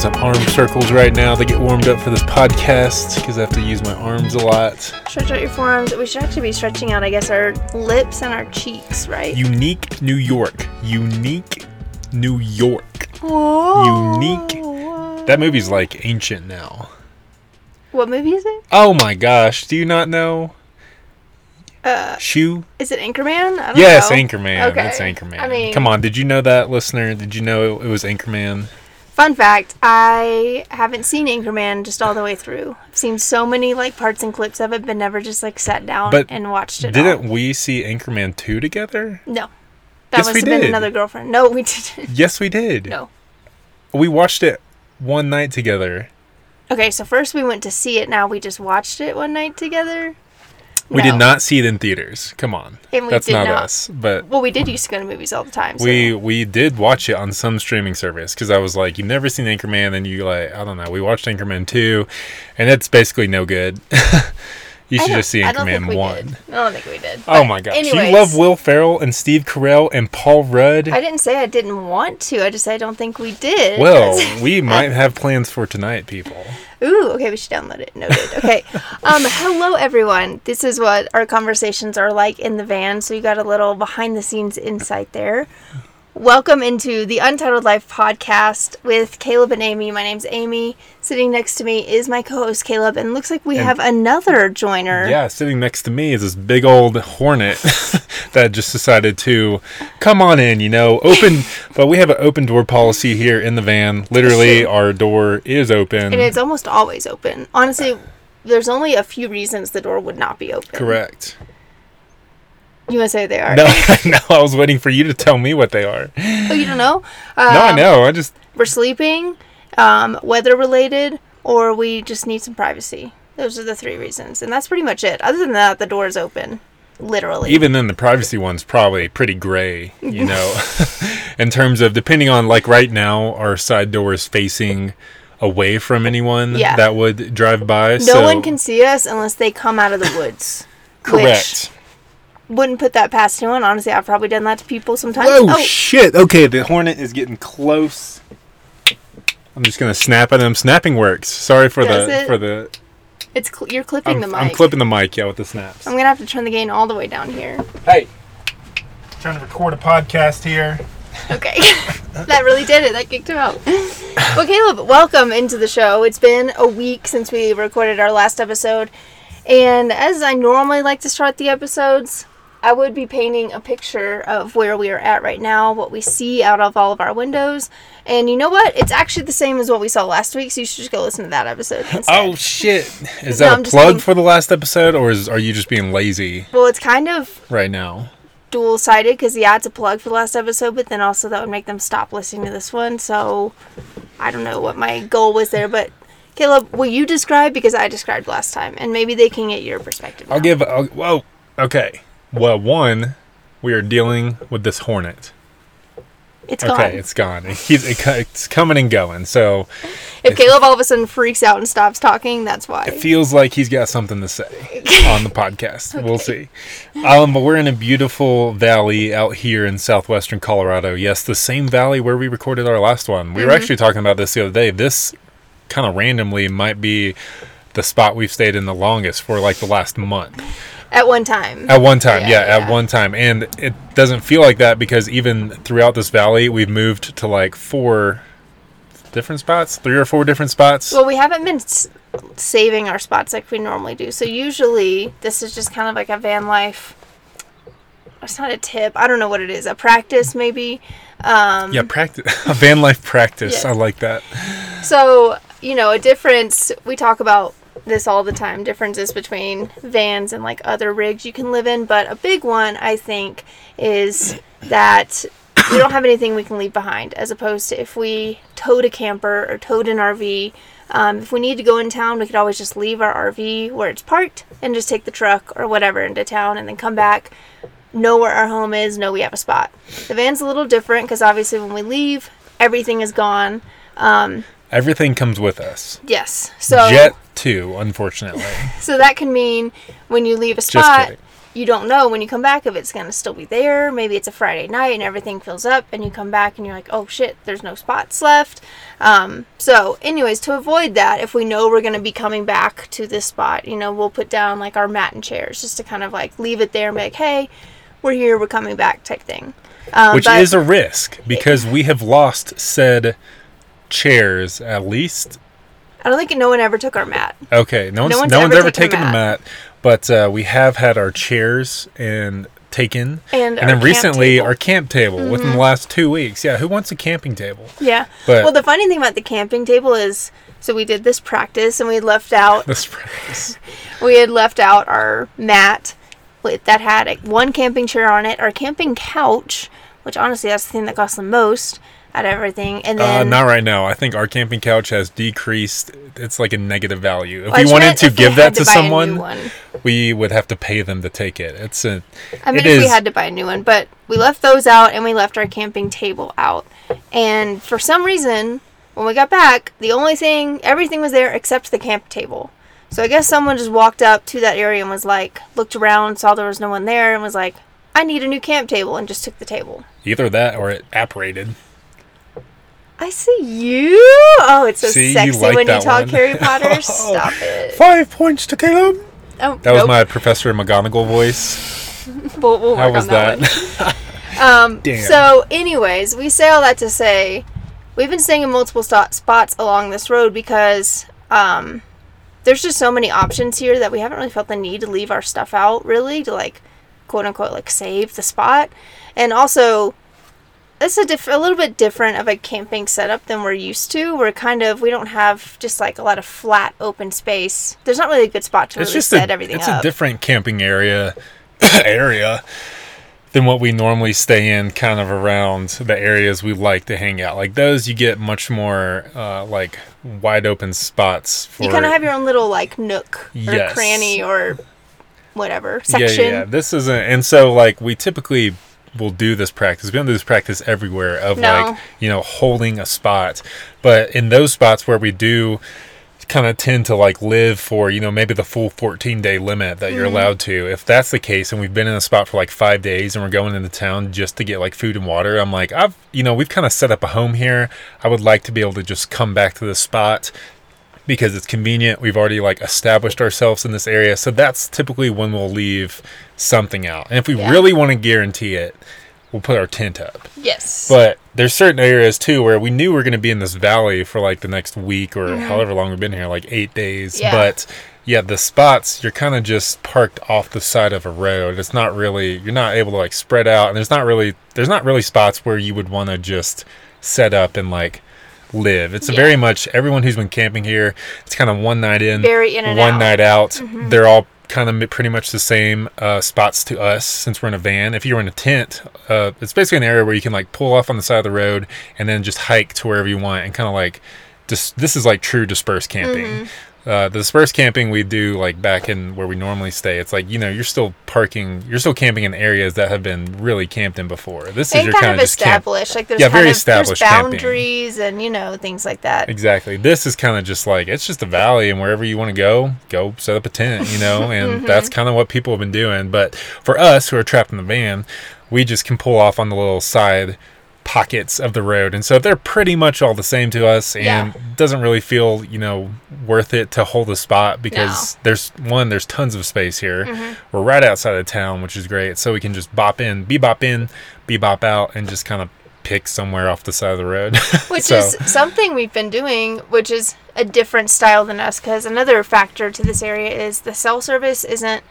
some arm circles right now to get warmed up for this podcast because I have to use my arms a lot. Stretch out your forearms. We should actually be stretching out, I guess, our lips and our cheeks, right? Unique New York. Unique New York. Whoa. Unique. That movie's like ancient now. What movie is it? Oh my gosh, do you not know? Uh, Shoe? is it Anchorman? I don't Yes, know. Anchorman. Okay. It's Anchorman. I mean- Come on, did you know that, listener? Did you know it was Anchorman? Fun fact: I haven't seen Anchorman just all the way through. I've seen so many like parts and clips of it, but never just like sat down But and watched it. Didn't all. we see Anchorman 2 together? No, that Yes, must we have been did. another girlfriend. No, we didn't. Yes, we did. No. We watched it one night together. Okay, so first we went to see it. Now we just watched it one night together. We No. did not see it in theaters. Come on. And we That's not, not. us. But Well, we did used to go to movies all the time. So. we we did watch it on some streaming service because I was like, you've never seen Anchorman, and you like, I don't know. We watched Anchorman 2, and it's basically no good. you should just see I don't think Anchorman we 1. did. I don't think we did. Oh But my gosh. Anyways, You love Will Ferrell and Steve Carell and Paul Rudd? I didn't say I didn't want to. I just said I don't think we did. well, we might have plans for tonight, people. Ooh, okay, we should download it. Noted. Okay. um, hello everyone. This is what our conversations are like in the van. So you got a little behind the scenes insight there. Welcome into the Untitled Life podcast with Caleb and Amy. My name's Amy. Sitting next to me is my co-host Caleb, and looks like we And- have another joiner. Yeah, sitting next to me is this big old hornet that just decided to come on in, you know, open. but we have an open door policy here in the van. Literally, our door is open. And it's almost always open. Honestly, there's only a few reasons the door would not be open. Correct. You want to say they are? No, no, I was waiting for you to tell me what they are. Oh, you don't know? no, I Um, know. I just we're sleeping, um, weather related, or we just need some privacy. Those are the three reasons, and that's pretty much it. Other than that, the door is open, literally. even then the privacy one's probably pretty gray, you know, in terms of depending on like right now our side door is facing away from anyone Yeah. that would drive by. no so one can see us unless they come out of the woods. correct. Which wouldn't put that past anyone. Honestly, I've probably done that to people sometimes. Whoa, oh, shit. Okay, the hornet is getting close. I'm just gonna snap at him. Snapping works. Sorry for Does the it? for the. it's cl- you're clipping I'm, the mic. I'm clipping the mic. Yeah, with the snaps. I'm gonna have to turn the gain all the way down here. Hey, trying to record a podcast here. Okay. that really did it. That kicked him out. Well, Caleb, welcome into the show. It's been a week since we recorded our last episode. And as I normally like to start the episodes, I would be painting a picture of where we are at right now, what we see out of all of our windows. And you know what? It's actually the same as what we saw last week, so you should just go listen to that episode instead. Oh shit! Is that I'm a plug kidding. for the last episode, or is are you just being lazy Well, it's kind of right now? dual sided because yeah, it's a plug for the last episode, but then also that would make them stop listening to this one. So I don't know what my goal was there, but Caleb, will you describe because I described last time, and maybe they can get your perspective. I'll give. I'll, whoa. Okay. Well, one, we are dealing with this hornet. It's Okay, gone. Okay, it's gone. He's it, it's coming and going. So if Caleb all of a sudden freaks out and stops talking, that's why. it feels like he's got something to say on the podcast. We'll see. Um, but we're in a beautiful valley out here in southwestern Colorado. Yes, the same valley where we recorded our last one. We were actually talking about this the other day. This kind of randomly might be the spot we've stayed in the longest for like the last month. At one time. At one time, Yeah, yeah, yeah. at one time. And it doesn't feel like that because even throughout this valley, we've moved to like four different spots, three or four different spots. Well, we haven't been s- saving our spots like we normally do. So usually this is just kind of like a van life. It's not a tip. I don't know what it is. A practice maybe. Um, yeah, practice a van life practice. Yes. I like that. So, you know, a difference, we talk about this all the time differences between vans and like other rigs you can live in. But a big one, I think, is that we don't have anything we can leave behind, as opposed to if we towed a camper or towed an RV. Um, if we need to go in town, we could always just leave our RV where it's parked and just take the truck or whatever into town and then come back, know where our home is, know we have a spot. The van's a little different because obviously when we leave, everything is gone. Um, Everything comes with us. Yes. So Jet too, unfortunately. so that can mean when you leave a spot, you don't know when you come back if it's gonna still be there. Maybe it's a Friday night and everything fills up, and you come back and you're like, oh shit, there's no spots left. Um, so, anyways, to avoid that, if we know we're gonna be coming back to this spot, you know, we'll put down like our mat and chairs just to kind of like leave it there and be like, hey, we're here, we're coming back, type thing. Um, Which is a risk because we have lost said chairs at least. I don't think no one ever took our mat. Okay, no one's, one's no one's ever ever taken taken a mat, but uh, we have had our chairs and taken, And our then recently table. Mm-hmm. our camp table within the last two weeks. Yeah, who wants a camping table? Yeah. But- well, the funny thing about the camping table is, so we did this practice and we left out This practice. we had left out our mat with, that had one camping chair on it, our camping couch, which honestly that's the thing that cost the most out of everything, and Uh, not right now. I think our camping couch has decreased. It's like a negative value. If Well, we wanted to give that to, new someone, we would have to pay them to take it. It's a. I mean, if we had to buy a new one, but we left those out and we left our camping table out. And for some reason, when we got back, the only thing, everything was there except the camp table. So I guess someone just walked up to that area and was like, looked around, saw there was no one there, and was like, I need a new camp table, and just took the table. Either that or it apparated. I see you. Oh, it's so See, you sexy like when you talk one. Harry Potter. Stop it. Five points to Caleb. Oh, That was nope. my Professor McGonagall voice. We'll, we'll How was on that. that? Um, Damn. So, anyways, we say all that to say we've been staying in multiple sto- spots along this road because um, there's just so many options here that we haven't really felt the need to leave our stuff out, really, to like quote unquote like save the spot. And also, it's a, diff- a little bit different of a camping setup than we're used to. We're kind of we don't have just like a lot of flat open space. There's not really a good spot to it's really set a, everything it's up. It's a different camping area area than what we normally stay in kind of around the areas we like to hang out like those you get much more uh, like wide open spots for you kind of have your own little like nook or Yes. cranny or whatever yeah, section. yeah, yeah. This isn't, and so like we typically will do this practice. We don't do this practice everywhere of No. like you know holding a spot, but in those spots where we do kind of tend to like live for you know maybe the full 14 day limit that Mm-hmm. you're allowed to if that's the case and we've been in a spot for like five days and we're going into town just to get like food and water i'm like i've you know we've kind of set up a home here i would like to be able to just come back to the spot because it's convenient. We've already like established ourselves in this area. So that's typically when we'll leave something out. And if we Yeah. really want to guarantee it, we'll put our tent up. Yes. But there's certain areas too where we knew we are going to be in this valley for like the next week or however long we've been here, like eight days. Mm-hmm. Yeah. But yeah, the spots you're kind of just parked off the side of a road. It's not really you're not able to like spread out, and there's not really there's not really spots where you would want to just set up and like live. It's Yeah. very much everyone who's been camping here. It's kind of one night in, Very in one out. Mm-hmm. night out. They're all kind of pretty much the same uh, spots to us since we're in a van. If you're in a tent, uh, it's basically an area where you can like pull off on the side of the road and then just hike to wherever you want and kind of like dis- this is like true dispersed camping. Mm-hmm. Uh, the dispersed camping we do like back in where we normally stay. It's like you know you're still parking, you're still camping in areas that have been really camped in before. This is your kind of just camp. established. Like there's Yeah, kind very of established there's camping. boundaries and you know things like that. Exactly. This is kind of just like it's just a valley, and wherever you want to go, go set up a tent, you know, and that's kind of what people have been doing. But for us who are trapped in the van, we just can pull off on the little side pockets of the road, and so they're pretty much all the same to us, and Yeah. doesn't really feel you know worth it to hold a spot because there's one, there's tons of space here. Mm-hmm. We're right outside of town, which is great, so we can just bop in, bebop in, bebop out, and just kind of pick somewhere off the side of the road. Which So- is something we've been doing, which is a different style than us. Because another factor to this area is the cell service isn't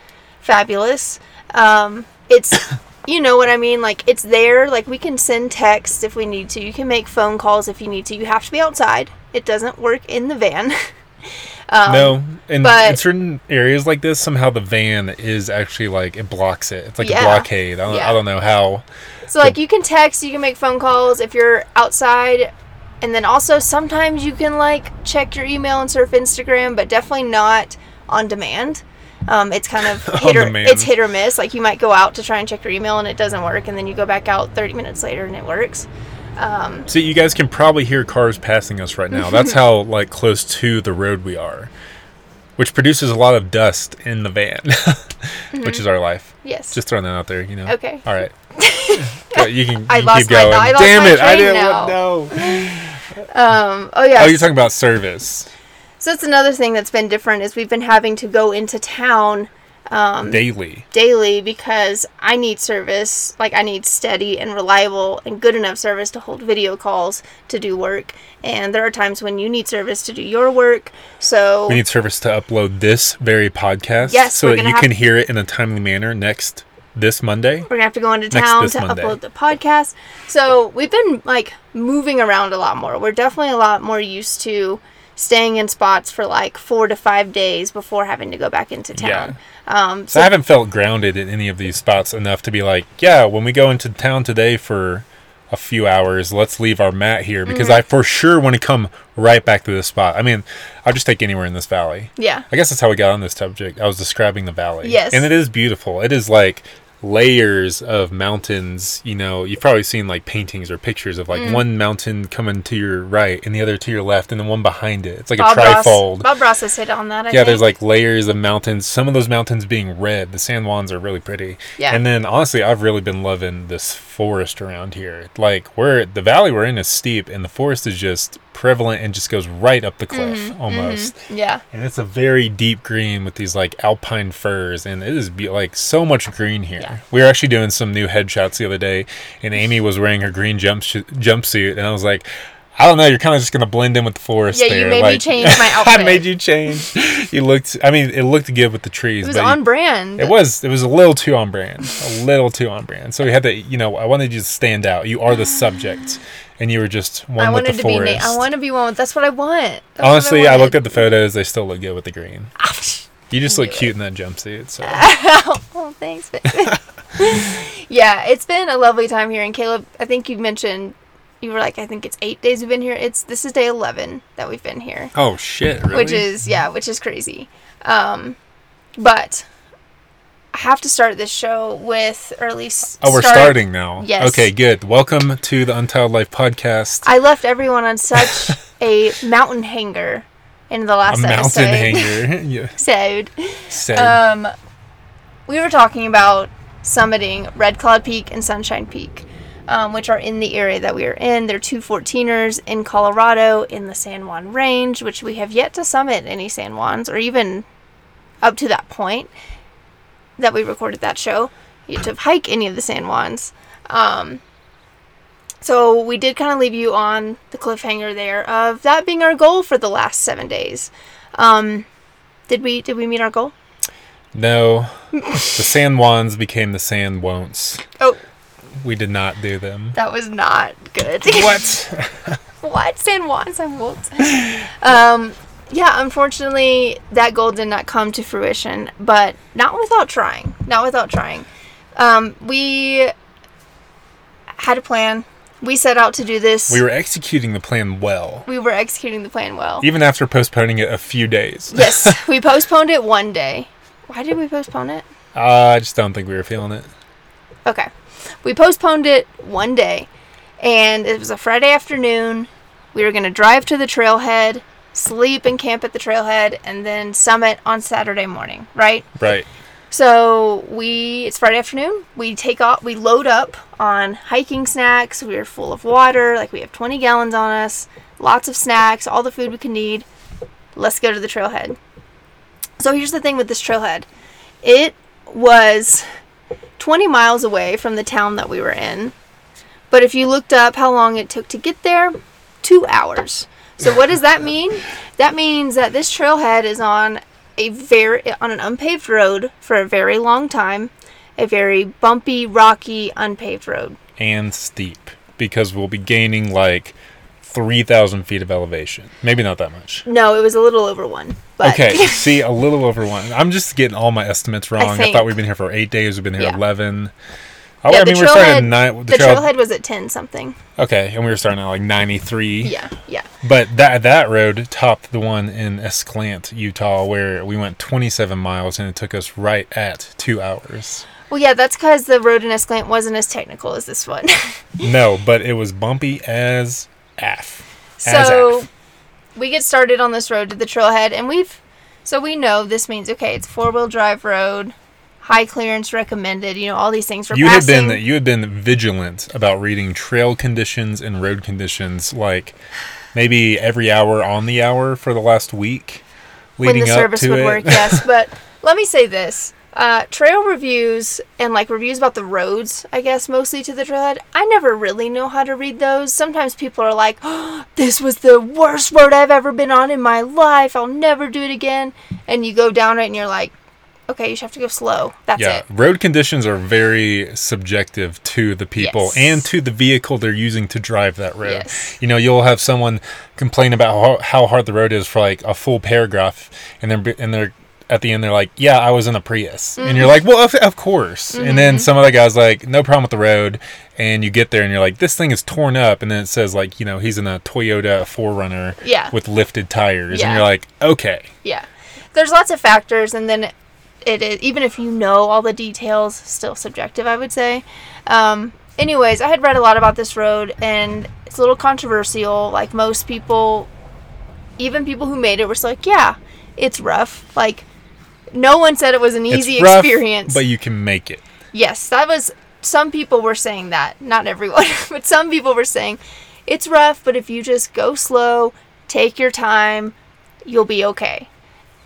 fabulous. Um, it's, you know what I mean? Like it's there. Like we can send text if we need to. You can make phone calls if you need to. You have to be outside. It doesn't work in the van. um, no, in, but- in certain areas like this, somehow the van is actually like it blocks it. It's like Yeah. a blockade. I don't, Yeah. I don't know how. So like you can text, you can make phone calls if you're outside, and then also sometimes you can like check your email and surf Instagram, but definitely not on demand. Um, it's kind of hit or it's hit or miss. Like you might go out to try and check your email and it doesn't work, and then you go back out 30 minutes later and it works. Um, So you guys can probably hear cars passing us right now. That's how like close to the road we are, which produces a lot of dust in the van, which is our life. yes. Just throwing that out there, you know. Okay. All right. You can. You I can lost keep my- going. I lost Damn my it! I didn't now. know. um, oh yeah. Oh, you're talking about service so that's another thing that's been different is we've been having to go into town um, daily. daily because I need service. Like I need steady and reliable and good enough service to hold video calls to do work. And there are times when you need service to do your work. So We need service to upload this very podcast, Yes, so that you can hear it in a timely manner next this Monday. we're gonna have to go into town to Monday. upload the podcast. So we've been like moving around a lot more. We're definitely a lot more used to staying in spots for like four to five days before having to go back into town. Um, So I haven't felt grounded in any of these spots enough to be like, yeah, when we go into town today for a few hours, let's leave our mat here because Mm-hmm. I for sure want to come right back to this spot. I mean, I'll just take anywhere in this valley. yeah. I guess that's how we got on this subject. I was describing the valley. Yes. And it is beautiful. It is like layers of mountains. You know, you've probably seen like paintings or pictures of Mm. like one mountain coming to your right and the other to your left and then one behind it. It's like Bob a Ross, trifold. Bob Ross has hit on that. I yeah, there's like layers of mountains. Some of those mountains being red. The San Juans are really pretty. Yeah. And then honestly, I've really been loving this forest around here. Like we're the valley we're in is steep, and the forest is just prevalent and just goes right up the cliff Mm-hmm, almost. yeah. And it's a very deep green with these like alpine firs, and it is be- like so much green here. Yeah. We were actually doing some new headshots the other day, and Amy was wearing her green jump jumpsuit, and I was like, I don't know, you're kind of just gonna blend in with the forest. Yeah, you there. made me change my outfit. I made you change. You looked. I mean, it looked good with the trees. It was on you- brand. It was. It was a little too on brand. A little too on brand. So we had to. You know, I wanted you to stand out. You are the subject, and you were just one I with wanted the to be. forest. Na- I want to be one. With, that's what I want. That's Honestly, I, wanted. looked at the photos. They still look good with the green. You just look cute in that jumpsuit. So oh, thanks. yeah, it's been a lovely time here. And Caleb, I think you mentioned you were like, I think it's eight days we've been here. It's this is day eleven that we've been here, oh shit, really? which is yeah, which is crazy. Um, but I have to start this show with, or at least oh, we're start- starting now. Yes. Okay, good. Welcome to the Untitled Life podcast. I left everyone on such a mountain hanger in the A last mountain episode. hanger. yeah. episode. Said. Um, we were talking about summiting Red Cloud Peak and Sunshine Peak, um, which are in the area that we are in. They're two 14ers in Colorado in the San Juan Range, which we have yet to summit any San Juans or even up to that point that we recorded that show, yet to hike any of the San Juans. Um, so we did kind of leave you on the cliffhanger there of that being our goal for the last seven days. Um, did we did we meet our goal? no, the San Juans became the San Won'ts. Oh, We did not do them. that was not good. What? what? San Juan, San Walt. Um, yeah, unfortunately, that goal did not come to fruition, but not without trying. Not without trying. Um, we had a plan. We set out to do this. we were executing the plan well, we were executing the plan well. even after postponing it a few days. yes, we postponed it one day. Why did we postpone it? Uh, I just don't think we were feeling it. Okay. We postponed it one day, and it was a Friday afternoon. We were going to drive to the trailhead, sleep and camp at the trailhead, and then summit on Saturday morning, right? Right. So we, it's Friday afternoon. We take off, we load up on hiking snacks. We are full of water, like we have 20 gallons on us, lots of snacks, all the food we can need. Let's go to the trailhead. So here's the thing with this trailhead it was 20 miles away from the town that we were in. But if you looked up how long it took to get there, two hours. So what does that mean? That means that this trailhead is on a very on an unpaved road for a very long time, a very bumpy, rocky, unpaved road. And steep because we'll be gaining like 3,000 feet of elevation. Maybe not that much. No, it was a little over one. But Okay, see, a little over one. I'm just getting all my estimates wrong. I, think- thought we've been here for eight days. We've been here Yeah. 11. Oh, Yeah, I the mean, we're starting at nine. the trailhead was at 10 something. Okay, and we were starting at like 93. Yeah, yeah. But that that road topped the one in Escalante, Utah, where we went 27 miles and it took us right at two hours. Well, yeah, that's because the road in wasn't as technical as this one. No, but it was bumpy as F. As so we get started on this road to the trailhead, and we've so we know this means okay, it's four wheel drive road, high clearance recommended. You know all these things. We're you had been you had been vigilant about reading trail conditions and road conditions like maybe every hour on the hour for the last week Leading when the up service to would it. work. Yes, but let me say this: uh, trail reviews and like reviews about the roads, I guess mostly to the trailhead. I never really know how to read those. Sometimes people are like, oh, "This was the worst road I've ever been on in my life. I'll never do it again." And you go down it, and you're like, "Okay, you just have to go slow. That's yeah, it." road conditions are very subjective to the people Yes. and to the vehicle they're using to drive that road. Yes. You know, you'll have someone complain about how, how hard the road is for like a full paragraph, and they're and they're at the end they're like, "Yeah, I was in a Prius," and Mm-hmm. you're like, "Well, of, of course." And then some other guy's like, "No problem with the road," and you get there and you're like, "This thing is torn up," and then it says like, you know, he's in a Toyota 4Runner Yeah. with lifted tires, Yeah. and you're like, "Okay." Yeah. There's lots of factors, and then it is, even if you know all the details, still subjective, I would say. Um, anyways, I had read a lot about this road, and it's a little controversial. Like most people, even people who made it were like, yeah, it's rough. Like, no one said it was an easy it's rough, experience. but you can make it. Yes, that was. Some people were saying that. Not everyone, but some people were saying it's rough, but if you just go slow, take your time, you'll be okay.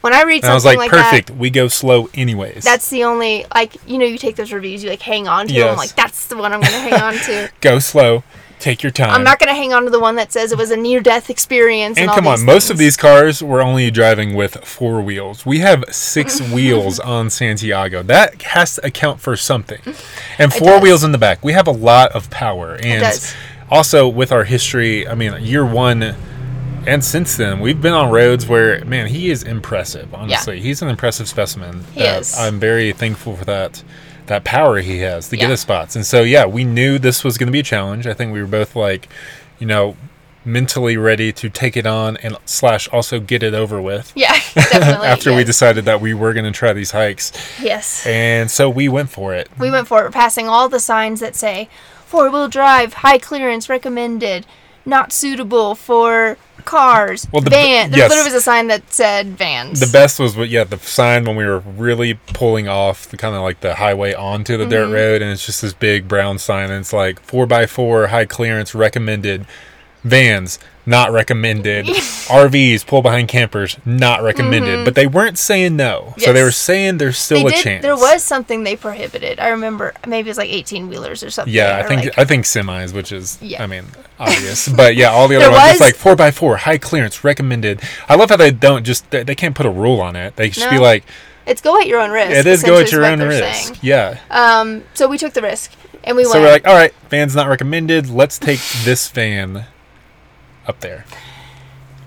When I read And I was something like, like, that, perfect. We go slow anyways. that's the only like you know you take those reviews, you like hang on to them. Like that's the one I'm gonna hang on to. go slow. Take your time. I'm not gonna hang on to the one that says it was a near death experience. And, and come on, these most of these cars were only driving with four wheels. We have six wheels on Santiago. That has to account for something. And four wheels in the back. We have a lot of power. And also with our history, I mean, year one and since then, we've been on roads where, man, he is impressive. Honestly, he's an impressive specimen. He that is. I'm very thankful for that. That power he has to get Yeah. his spots, and so yeah, we knew this was going to be a challenge. I think we were both like, you know, mentally ready to take it on and slash also get it over with. Yeah, definitely. After we decided that we were going to try these hikes, Yes. and so we went for it. We went for it. Passing all the signs that say four wheel drive, high clearance recommended, not suitable for cars, Well, the- van. There yes. literally was a sign that said vans. The best was, what yeah, the sign when we were really pulling off the kind of like the highway onto the Mm-hmm. dirt road, and it's just this big brown sign, and it's like four by four, high clearance, recommended. Vans, not recommended. RVs, pull behind campers, not recommended. But they weren't saying no, so they Mm-hmm. Were saying there's still They a did- chance. There was something they prohibited. I remember maybe it was like 18 wheelers or something. Yeah, I think like- I think semis, which is Yeah. I mean obvious, but yeah, all the other There ones it's was- like four x four, high clearance, recommended. I love how they don't just they, they can't put a rule on it. They should be like it's go at your own risk. it is go at your own risk. saying. Yeah. Um, so we took the risk and we So went. we're like, all right, van's not recommended. Let's take this van up there.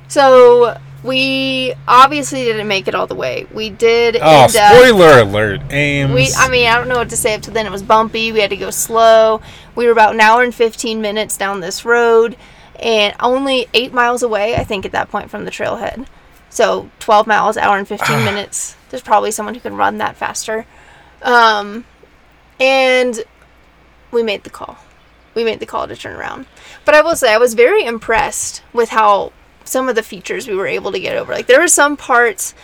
so we obviously didn't make it all the way. We did Oh, end up. spoiler alert! Ames. We, I mean, I don't know what to say up to then. It was bumpy. We had to go slow. We were about an hour and 15 minutes down this road and only eight miles away, I think, at that point from the trailhead. So 12 miles, hour and 15 minutes. There's probably someone who can run that faster. Um, and we made the call. We made the call to turn around. But I will say, I was very impressed with how some of the features we were able to get over. Like, there were some parts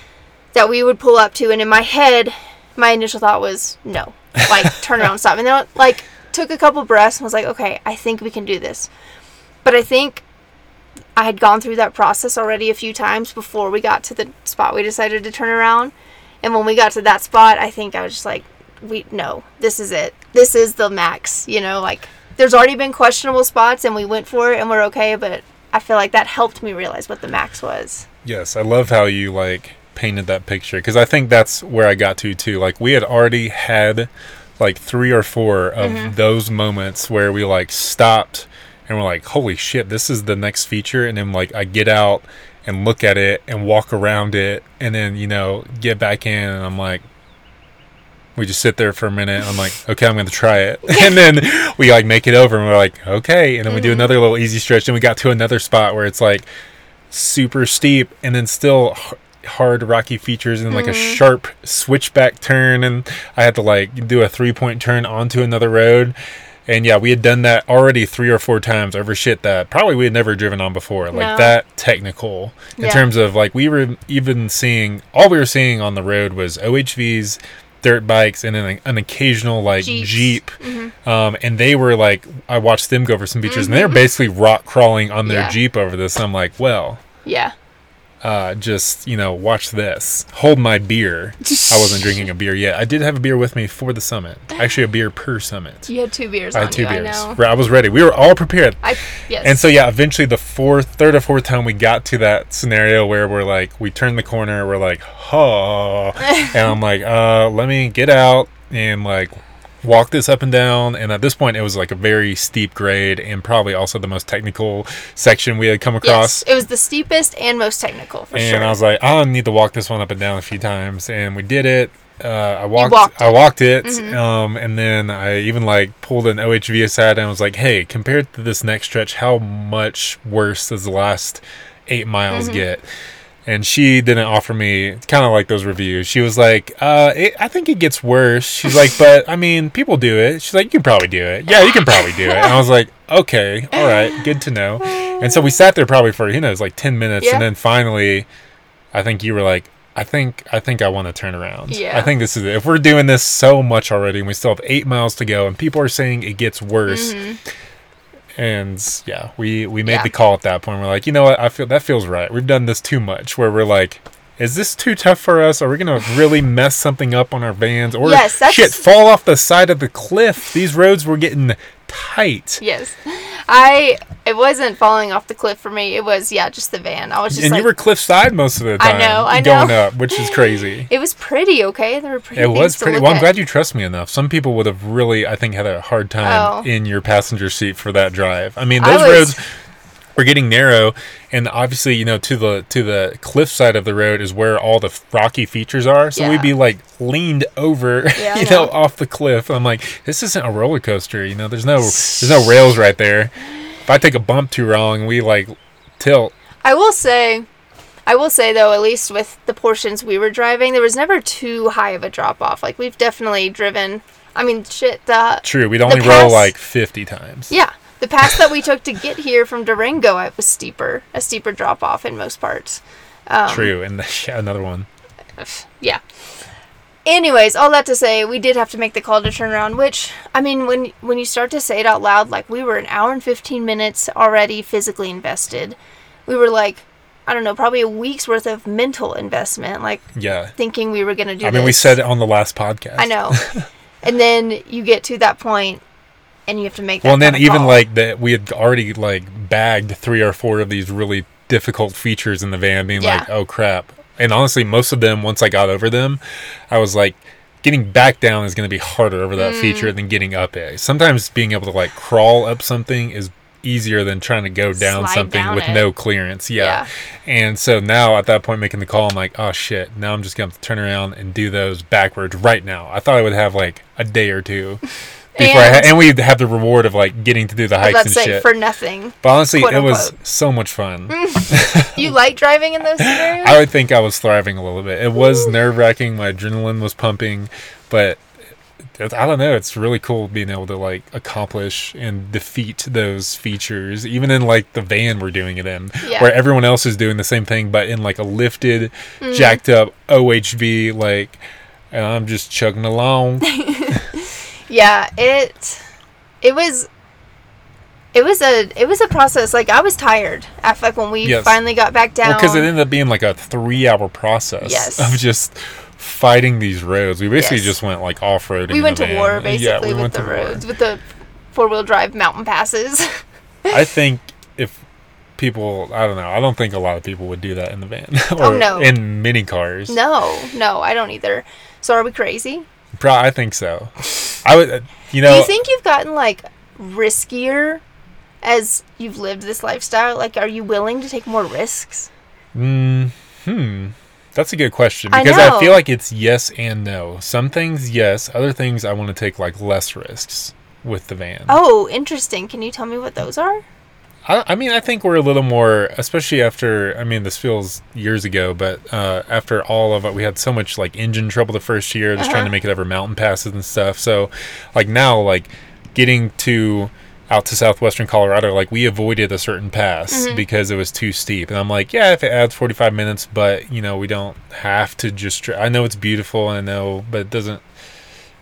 that we would pull up to, and in my head, my initial thought was no, like turn around, stop, and then like took a couple breaths and was like, okay, I think we can do this. But I think I had gone through that process already a few times before we got to the spot we decided to turn around, and when we got to that spot, I think I was just like, we no, this is it, this is the max, you know, like there's already been questionable spots and we went for it and we're okay, but I feel like that helped me realize what the max was. Yes, I love how you like painted that picture because I think that's where I got to too. Like we had already had like three or four of Mm-hmm. those moments where we like stopped and we're like, "Holy shit, this is the next feature!" And then like I get out and look at it and walk around it, and then you know get back in, and I'm like. We just sit there for a minute. I'm like, okay, I'm going to try it. And then we like make it over and we're like, okay. And then we Mm-hmm. do another little easy stretch. And we got to another spot where it's like super steep and then still h- hard rocky features and like a Mm-hmm. sharp switchback turn and I had to like do a three point turn onto another road. And yeah, we had done that already three or four times over shit that probably we had never driven on before. Like No. that technical. In Yeah. terms of like we were even seeing all we were seeing on the road was OHVs, dirt bikes, and then an occasional like Jeeps. Jeep. Mm-hmm. Um, and they were like I watched them go over some features and they're basically rock crawling on their Yeah. Jeep over this. I'm like, well, Yeah. Uh, just you know, watch this. Hold my beer. I wasn't drinking a beer yet. I did have a beer with me for the summit. Actually, a beer per summit. You had two beers I on had two you, beers. I know. I was ready. We were all prepared. I yes. And so yeah, eventually the fourth, third or fourth time we got to that scenario where we're like, we turn the corner, we're like, oh, and I'm like, uh, let me get out and like walk this up and down. And at this point, it was like a very steep grade and probably also the most technical section we had come across. yes, it was the steepest and most technical for and sure. I was like, I need to walk this one up and down a few times, and we did it. Uh, I walked, walked I it. Mm-hmm. walked it, um, and then I even like pulled an OHV aside and was like, "Hey, compared to this next stretch, how much worse does the last eight miles Mm-hmm. get?" And she didn't offer me kind of like those reviews. She was like, uh, it, "I think it gets worse." She's like, "But I mean, people do it." She's like, "You can probably do it." Yeah, you can probably do it. And I was like, "Okay, all right, good to know." And so we sat there probably for you who knows, like ten minutes, Yeah. and then finally, I think you were like, I think I think I want to turn around. Yeah. I think this is it. If we're doing this so much already and we still have eight miles to go and people are saying it gets worse. And yeah, we we made. Yeah. the call at that point. We're like, you know what, I feel that feels right. We've done this too much where we're like is this too tough for us? Are we gonna really mess something up on our vans? Or Yes, shit, fall off the side of the cliff. These roads were getting tight. yes, I it wasn't falling off the cliff for me. It was yeah, just the van. I was just and like, you were cliffside most of the time. I know, I going know. up, which is crazy. it was pretty okay. There were pretty. It was pretty. Well, I'm at. glad you trust me enough. Some people would have really, I think, had a hard time Oh. in your passenger seat for that drive. I mean, I those was- roads were getting narrow, and obviously, you know, to the to the cliff side of the road is where all the rocky features are. So Yeah. we'd be like leaned over, Yeah, you know, know. off the cliff. I'm like, this isn't a roller coaster. You know, there's no there's no rails right there. If I take a bump too wrong, we like tilt. I will say, I will say though, at least with the portions we were driving, there was never too high of a drop off. Like we've definitely driven. I mean, shit. The True, we'd only roll like 50 times. yeah, the path that we took to get here from Durango, it was steeper, a steeper drop off in most parts. Um, True, and yeah, another one. Yeah. Anyways, all that to say, we did have to make the call to turn around. Which, I mean, when when you start to say it out loud, like we were an hour and fifteen minutes already physically invested. We were like, I don't know, probably a week's worth of mental investment, like Yeah. thinking we were gonna do. I mean, we said it on the last podcast. I know. and then you get to that point, and you have to make. Well, and then even call. like that, we had already like bagged three or four of these really difficult features in the van, being like, "Oh crap!" And honestly, most of them, once I got over them, I was like, getting back down is going to be harder over that Mm. feature than getting up it. Sometimes being able to like crawl up something is easier than trying to go down Slide something down with it. no clearance. Yeah. Yeah. And so now at that point making the call, I'm like, oh shit, now I'm just gonna to turn around and do those backwards right now. I thought I would have like a day or two before I ha- And- and we'd have the reward of like getting to do the I hikes and say shit. for nothing. but honestly, it was so much fun. You like driving in those scenarios? I would think I was thriving a little bit. It was nerve wracking. My adrenaline was pumping, but I don't know. It's really cool being able to like accomplish and defeat those features, even in like the van we're doing it in, Yeah. where everyone else is doing the same thing, but in like a lifted, Mm. jacked up OHV, like, and I'm just chugging along. Yeah, it it was it was a it was a process. Like I was tired after like when we Yes. finally got back down. Well, because it ended up being like a three-hour process Yes. of just fighting these roads. We basically Yes. just went like off-roading. we went to war Yeah, basically we with the to war. roads with the four wheel drive mountain passes. I think if people, I don't know, I don't think a lot of people would do that in the van or Oh, no. in mini cars. no, no, I don't either. So are we crazy? Pro- I think so. I would, uh, you know, Do you think you've gotten like riskier as you've lived this lifestyle? Like, are you willing to take more risks? mm, hmm, that's a good question because I, know. feel like it's yes and no. Some things, yes. Other things, I want to take like less risks with the van. Oh, interesting. Can you tell me what those are? I, I mean, I think we're a little more, especially after. I mean, this feels years ago, but uh, after all of it, we had so much like engine trouble the first year, just trying to Uh-huh. make it over mountain passes and stuff. So, like now, like getting to out to southwestern Colorado, like we avoided a certain pass Mm-hmm. because it was too steep, and I'm like, yeah, if it adds 45 minutes, but you know, we don't have to just. I know it's beautiful, I know, but it doesn't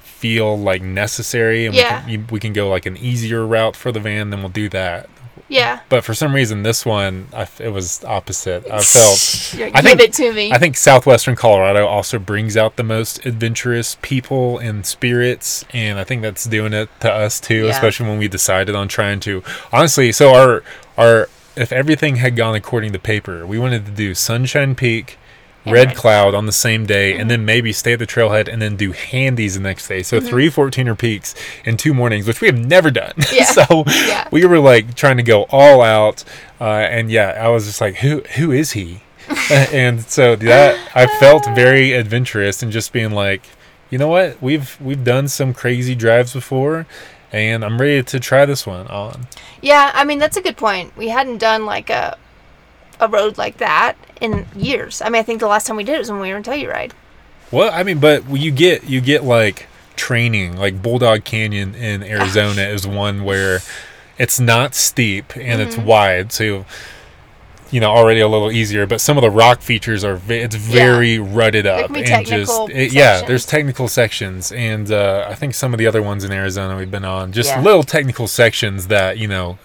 feel like necessary and Yeah. we, can, you, we can go like an easier route for the van then we'll do that Yeah. but for some reason, this one, I it was opposite. I felt. You're- I Give think- it to me. I think southwestern Colorado also brings out the most adventurous people and spirits, and I think that's doing it to us too. Yeah. Especially when we decided on trying to. Honestly, so our our if everything had gone according to paper, we wanted to do Sunshine Peak. Red Cloud on the same day, and then maybe stay at the trailhead and then do handies the next day. So three 14er peaks in two mornings, which we have never done. Yeah. so Yeah. we were like trying to go all out, uh, and yeah, I was just like, who who is he? And so that I felt very adventurous and just being like, you know what, we've we've done some crazy drives before, and I'm ready to try this one on. Yeah, I mean that's a good point. We hadn't done like a a road like that in years. I mean, I think the last time we did it was when we were in Telluride. Well, I mean, but you get you get like training, like Bulldog Canyon in Arizona is one where it's not steep and it's Mm-hmm. wide, so you know already a little easier. But some of the rock features are it's very rutted There up and just it- yeah, there's technical sections, and uh, I think some of the other ones in Arizona we've been on just Yeah. little technical sections that you know.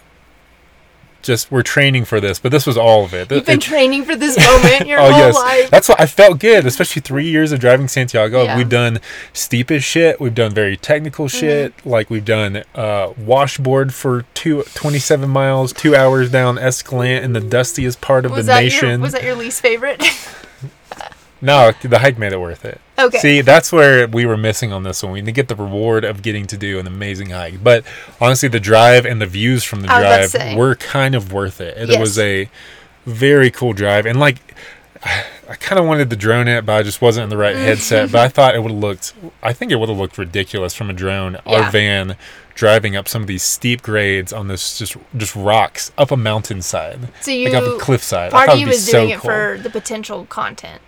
Just we're training for this, but this was all of it. You've been It- training for this moment your oh whole yes, life. that's what I felt good, especially three years of driving Santiago. Yeah. We've done steep as shit. We've done very technical Mm-hmm. shit. Like we've done uh, washboard for two, 27 miles, two hours down Escalante in the dustiest part of Was the that nation. your was that your least favorite? no, the hike made it worth it. okay. See, that's where we were missing on this one. We didn't get the reward of getting to do an amazing hike. But honestly, the drive and the views from the I was about to drive were kind of worth it. It Yes. was a very cool drive. And like, I kind of wanted to drone it, but I just wasn't in the right headset. Mm-hmm. But I thought it would have looked, I think it would have looked ridiculous from a drone. Our Yeah. van driving up some of these steep grades on this just just rocks up a mountainside, so you like up a cliffside. I part thought of you was so doing it cool. for the potential content.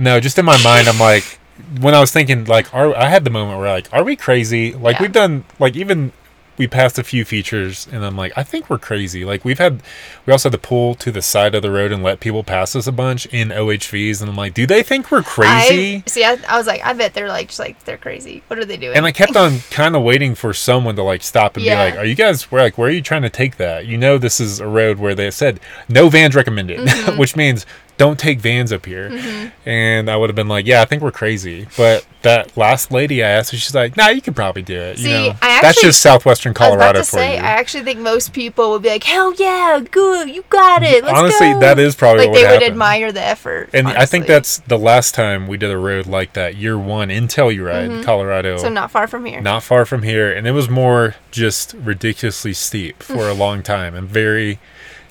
No, just in my mind, I'm like, when I was thinking, like, are I had the moment where like, are we crazy? Like Yeah. we've done, like even we passed a few features, and I'm like, I think we're crazy. Like we've had, we also had to pull to the side of the road and let people pass us a bunch in OHVs, and I'm like, do they think we're crazy? I see. I, I was like, I bet they're like just like they're crazy. What are they doing? and I kept on kind of waiting for someone to like stop and Yeah. be like, "Are you guys? We're like, where are you trying to take that? You know, this is a road where they said no vans recommended, Mm-hmm. which means don't take vans up here." And I would have been like, "Yeah, I think we're crazy." But that last lady I asked, she's like, "Nah, you could probably do it. See, you know, I that's just southwestern I was about Colorado for say, you." I actually think most people would be like, "Hell yeah, good, you got it." Let's Honestly, go." that is probably like what they would happened. admire the effort. and I think that's the last time we did a road like that, year one in Telluride, Colorado. Mm-hmm. so not far from here. not far from here and it was more just ridiculously steep for a long time and very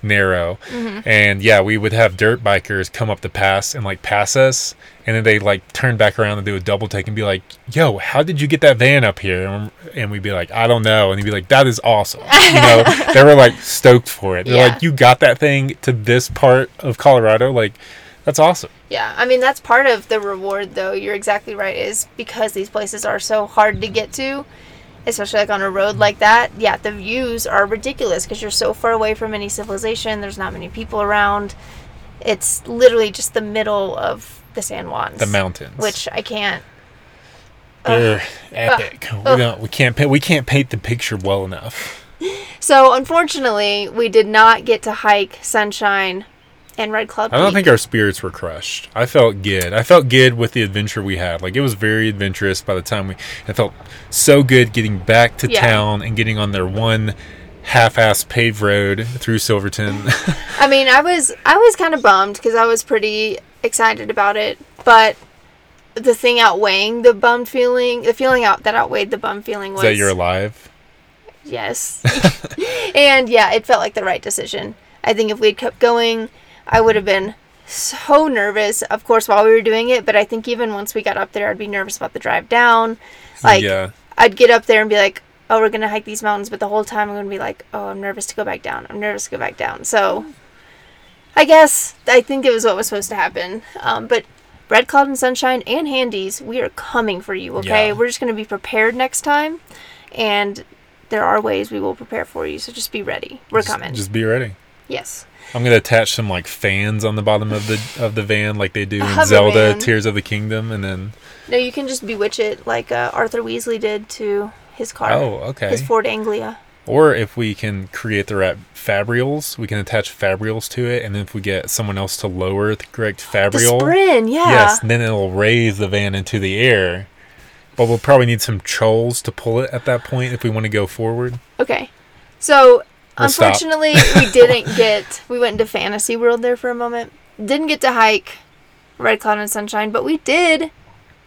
narrow Mm-hmm. and yeah we would have dirt bikers come up the pass and like pass us. And then they like turn back around and do a double take and be like yo how did you get that van up here? And, we'd be like i don't know. And he'd be like that is awesome. You know? They were like stoked for it. They're Yeah. like you got that thing to this part of colorado? Like that's awesome. Yeah, I mean that's part of the reward, though. You're exactly right. Is because these places are so hard to get to, especially like on a road like that. Yeah, the views are ridiculous because you're so far away from any civilization. There's not many people around. It's literally just the middle of the San Juans, the mountains which I can't. they're epic we don't we can't we can't paint the picture well enough So unfortunately, we did not get to hike Sunshine and Red Cloud. I don't Peak. think our spirits were crushed. I felt good. I felt good with the adventure we had. Like it was very adventurous by the time we. I felt so good getting back to Yeah. town and getting on their one half-ass paved road through Silverton. I mean, I was I was kind of bummed because I was pretty excited about it, but the thing outweighing the bummed feeling, the feeling out that outweighed the bum feeling was Is that you're alive? yes, and yeah, it felt like the right decision. I think if we had kept going, I would have been so nervous, of course, while we were doing it. But I think even once we got up there, I'd be nervous about the drive down. Like yeah. I'd get up there and be like, oh, we're gonna hike these mountains, but the whole time I'm gonna be like, oh, I'm nervous to go back down. I'm nervous to go back down. So, I guess I think it was what was supposed to happen. Um, but Red Cloud and Sunshine and Handies, we are coming for you. Okay, Yeah. we're just gonna be prepared next time, and there are ways we will prepare for you. So just be ready. We're Just- coming. Just be ready. yes. I'm gonna attach some like fans on the bottom of the of the van, like they do in Zelda van. Tears of the Kingdom, and then No, you can just bewitch it like uh, Arthur Weasley did to his car, oh, okay. his Ford Anglia. Or if we can create the right fabrials, we can attach fabrials to it, and then if we get someone else to lower the correct fabrial, The spren, yeah. yes, then it'll raise the van into the air. But we'll probably need some trolls to pull it at that point if we want to go forward. Okay. So. Unfortunately, we didn't get. We went into Fantasy World there for a moment. Didn't get to hike Red Cloud and Sunshine, but we did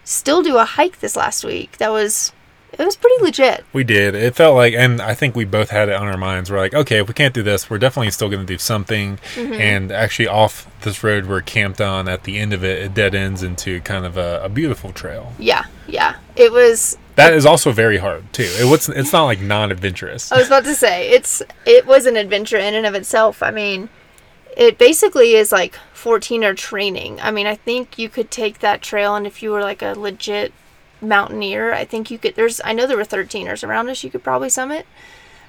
still do a hike this last week. That was. It was pretty legit. We did. It felt like, and I think we both had it on our minds. We're like, okay, if we can't do this, we're definitely still going to do something. Mm-hmm. And actually, off this road we're camped on, at the end of it, it dead ends into kind of a, a beautiful trail. Yeah, yeah. It was. That is also very hard too. It was. It's not like non-adventurous. I was about to say it's. It was an adventure in and of itself. I mean, it basically is like 14er training. I mean, I think you could take that trail, and if you were like a legit mountaineer, I think you could. There's, I know there were 13ers around us. You could probably summit.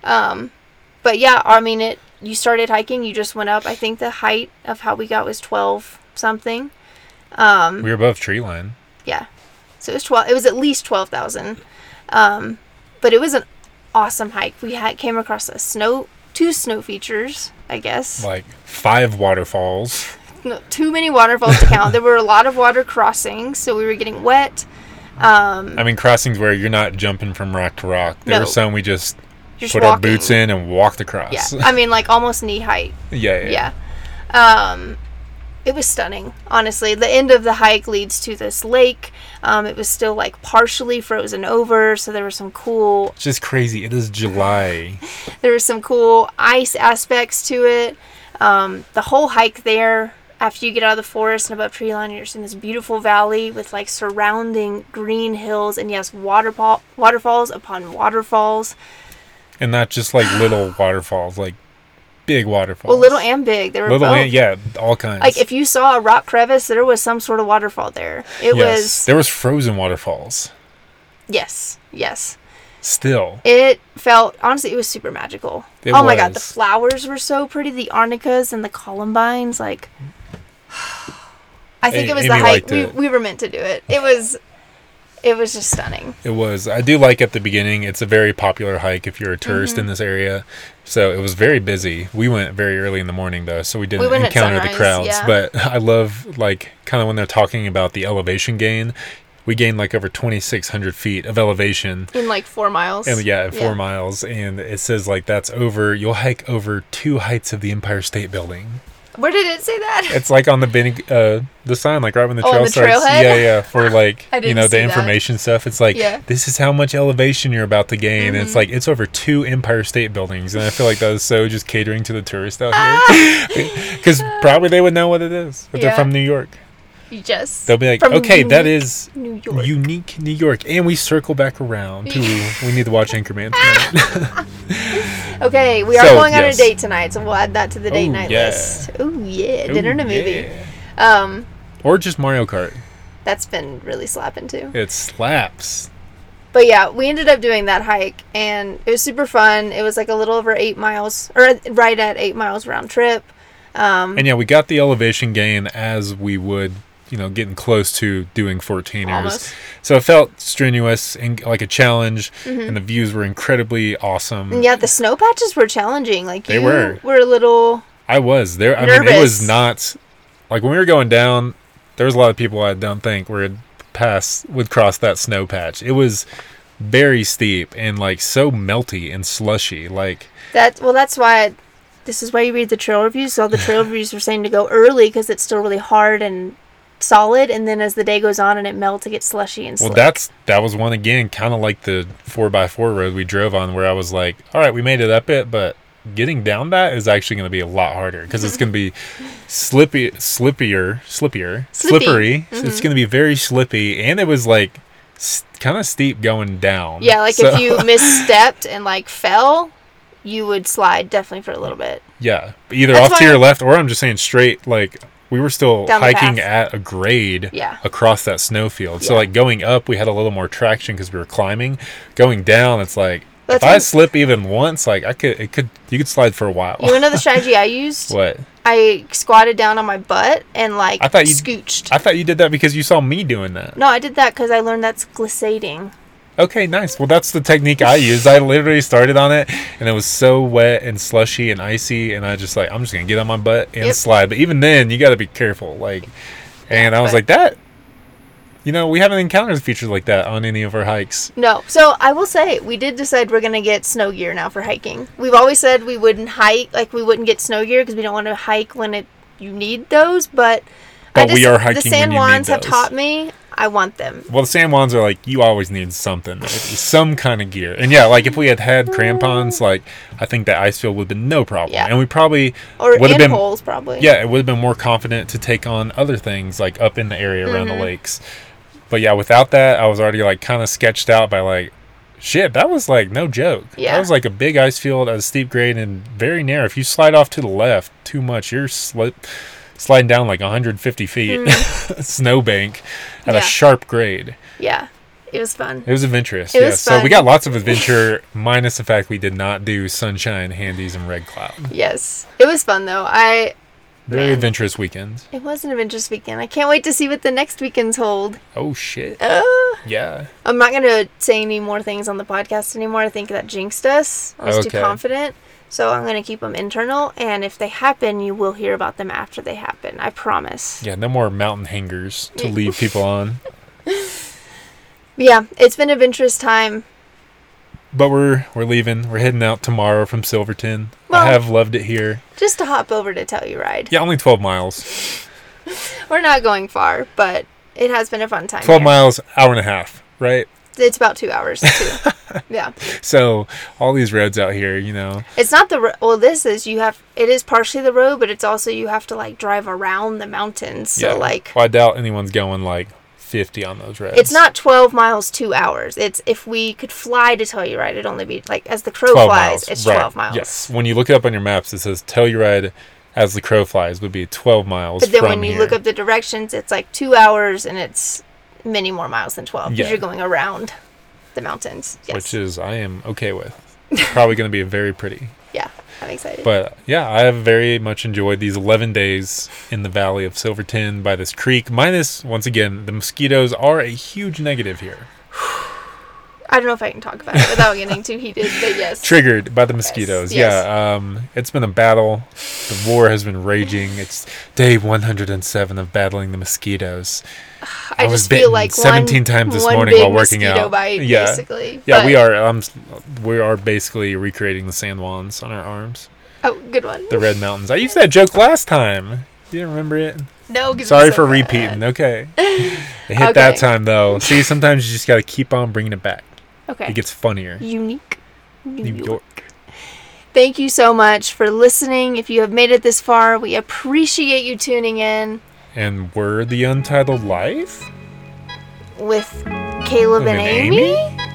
Um, but yeah, I mean, it. You started hiking. You just went up. I think the height of how we got was 12 something. Um, We were above tree line. yeah, so it was 12. It was at least 12,000. Um, but it was an awesome hike. We had came across a snow, two snow features, I guess. Like five waterfalls. No, too many waterfalls to count. There were a lot of water crossings, so we were getting wet. Um, I mean, crossings where you're not jumping from rock to rock. There No. were some we just just put walking. our boots in and walked across. Yeah, I mean, like almost knee height. yeah, yeah. Yeah. Um, it was stunning, honestly. The end of the hike leads to this lake. Um, it was still like partially frozen over, so there were some cool It's just crazy. It is July. there was some cool ice aspects to it. Um, the whole hike there, after you get out of the forest and above tree line, you're just in this beautiful valley with like surrounding green hills and yes, waterfall waterfalls upon waterfalls. and not just like little waterfalls, like big waterfalls. Well, little and big. There were little both. and yeah, all kinds. Like if you saw a rock crevice, there was some sort of waterfall there. It yes, was there was frozen waterfalls. yes, yes. Still, It felt honestly, it was super magical. It oh my god, the flowers were so pretty. The arnicas and the columbines, like. I think A- it was Amy the height. We, we were meant to do it. It was, it was just stunning. it was. I do like at the beginning. It's a very popular hike if you're a tourist Mm-hmm. in this area. So it was very busy. We went very early in the morning though, so we didn't at encounter the crowds. yeah. But I love like kind of when they're talking about the elevation gain. We gained like over 2,600 feet of elevation. In like four miles. And yeah, four miles, and it says like that's over. You'll hike over two heights of the Empire State Building. Where did it say that? It's like on the Benny, uh, the sign, like right when the Oh, trail the starts. trailhead? Yeah, yeah, for like you know the see that. information stuff. It's like Yeah. Mm-hmm. this is how much elevation you're about to gain. And it's like it's over two Empire State Buildings, and I feel like that is so just catering to the tourists out here, because probably they would know what it is if they're from New York. You just. They'll be like, okay, that is New York. unique New York, and we circle back around to we need to watch Anchorman tonight. Okay, we are So, going on a date tonight, so we'll add that to the date Oh, night yeah. list. Oh yeah, dinner and a movie. yeah. Um, Or just Mario Kart. that's been really slapping too. It slaps. But yeah, we ended up doing that hike, and it was super fun. It was like a little over eight miles, or right at eight miles round trip. Um, And yeah, we got the elevation gain as we would, you know, getting close to doing 14ers. Almost. So it felt strenuous and like a challenge, mm-hmm. and the views were incredibly awesome. yeah, the snow patches were challenging. Like They you were. were a little. I was there. I mean, it was not like when we were going down. There was a lot of people I don't think would pass would cross that snow patch. It was very steep and like so melty and slushy. Like That well, that's why. This is why you read the trail reviews. All the trail reviews were saying to go early because it's still really hard and solid, and then as the day goes on and it melts, it gets slushy and Well, that's that was one again, kind of like the four x four road we drove on, where I was like, "All right, we made it up it, but getting down that is actually going to be a lot harder because it's going to be slippy, slippier, slippier, Slippy. slippery. So It's going to be very slippy, and it was like kind of steep going down. Yeah, like So- if you misstepped and like fell, you would slide definitely for a little bit. Yeah, either That's off to your left, or I'm just saying straight. Like we were still Down hiking at a grade Yeah. across that snowfield. So like going up, we had a little more traction because we were climbing. Going down, it's like That's if I slip even once, like I could, it could, you could slide for a while. You know the strategy I used? what? I squatted down on my butt and like I thought you- scooched. I thought you did that because you saw me doing that. no, I did that because I learned that's glissading. Okay, nice. Well, that's the technique I used. I literally started on it, and it was so wet and slushy and icy, and I just like I'm just gonna get on my butt and Yep. slide. But even then, you got to be careful. Like, and I was but- like that. You know, we haven't encountered features like that on any of our hikes. No. So I will say we did decide we're gonna get snow gear now for hiking. We've always said we wouldn't hike, like we wouldn't get snow gear because we don't want to hike when it you need those. But, I But we just- are hiking The San Juans have taught me I want them. Well, the San Juans are like you always need something, some kind of gear. And yeah, like if we had had crampons, like I think that ice field would have been no problem, Yeah. and we probably Or would have been holes probably. yeah, it would have been more confident to take on other things like up in the area around Mm-hmm. the lakes. But yeah, without that, I was already like kind of sketched out by like, shit, that was like no joke. Yeah. That was like a big ice field at a steep grade and very narrow. If you slide off to the left too much, you're slip, sliding down like 150 feet snowbank at Mm. Yeah. a sharp grade. Yeah. It was fun. It was adventurous. It yeah. was So we got lots of adventure, minus the fact we did not do sunshine, handies, and red cloud. Yes. It was fun though. I Very Man. adventurous weekend. it was an adventurous weekend. I can't wait to see what the next weekends hold. Oh shit. Uh, Yeah. I'm not gonna say any more things on the podcast anymore. I think that jinxed us. I was Okay. too confident. So I'm gonna keep them internal, and if they happen, you will hear about them after they happen. I promise. Yeah, no more mountain hangers to leave people on. Yeah, it's been adventurous time. But we're we're leaving. We're heading out tomorrow from Silverton. Well- I have loved it here. Just to hop over to Telluride. Yeah, only 12 miles. We're not going far, but it has been a fun time. 12 here. miles, hour and a half, right? It's about two hours too. yeah, So all these roads out here, you know. it's not the ro- well. This is you have. It is partially the road, but it's also you have to like drive around the mountains. So yeah. like well, I doubt anyone's going like 50 on those roads. It's not 12 miles, two hours. It's if we could fly to Telluride, it'd only be like as the crow 12 flies, miles. it's right. 12 miles. Yes. When you look it up on your maps, it says Telluride as the crow flies would be 12 miles But then when you here. look up the directions, it's like two hours and it's many more miles than 12 because Yeah. you're going around the mountains. Yes. which is I am okay with. Probably going to be very pretty. yeah, I'm excited. But yeah, I have very much enjoyed these 11 days in the valley of Silverton by this creek. Minus, once again, the mosquitoes are a huge negative here. I don't know if I can talk about it without getting too heated, but yes. Triggered by the mosquitoes. yes. Yeah, um, it's been a battle. The war has been raging. It's day 107 of battling the mosquitoes. I, I was just feel bitten like 17 one, times this morning big while working out. Bite, Yeah. basically. Yeah, we are. Um, we are basically recreating the San Juans on our arms. Oh, good one. The Red Mountains. I used that joke last time. You didn't remember it? No, Sorry so for bad. repeating. Okay. It hit that time though. See, sometimes you just got to keep on bringing it back. Okay. It gets funnier. Unique. New, New York. York. Thank you so much for listening. If you have made it this far, we appreciate you tuning in And we're the Untitled Life? with Caleb and, And Amy. Amy?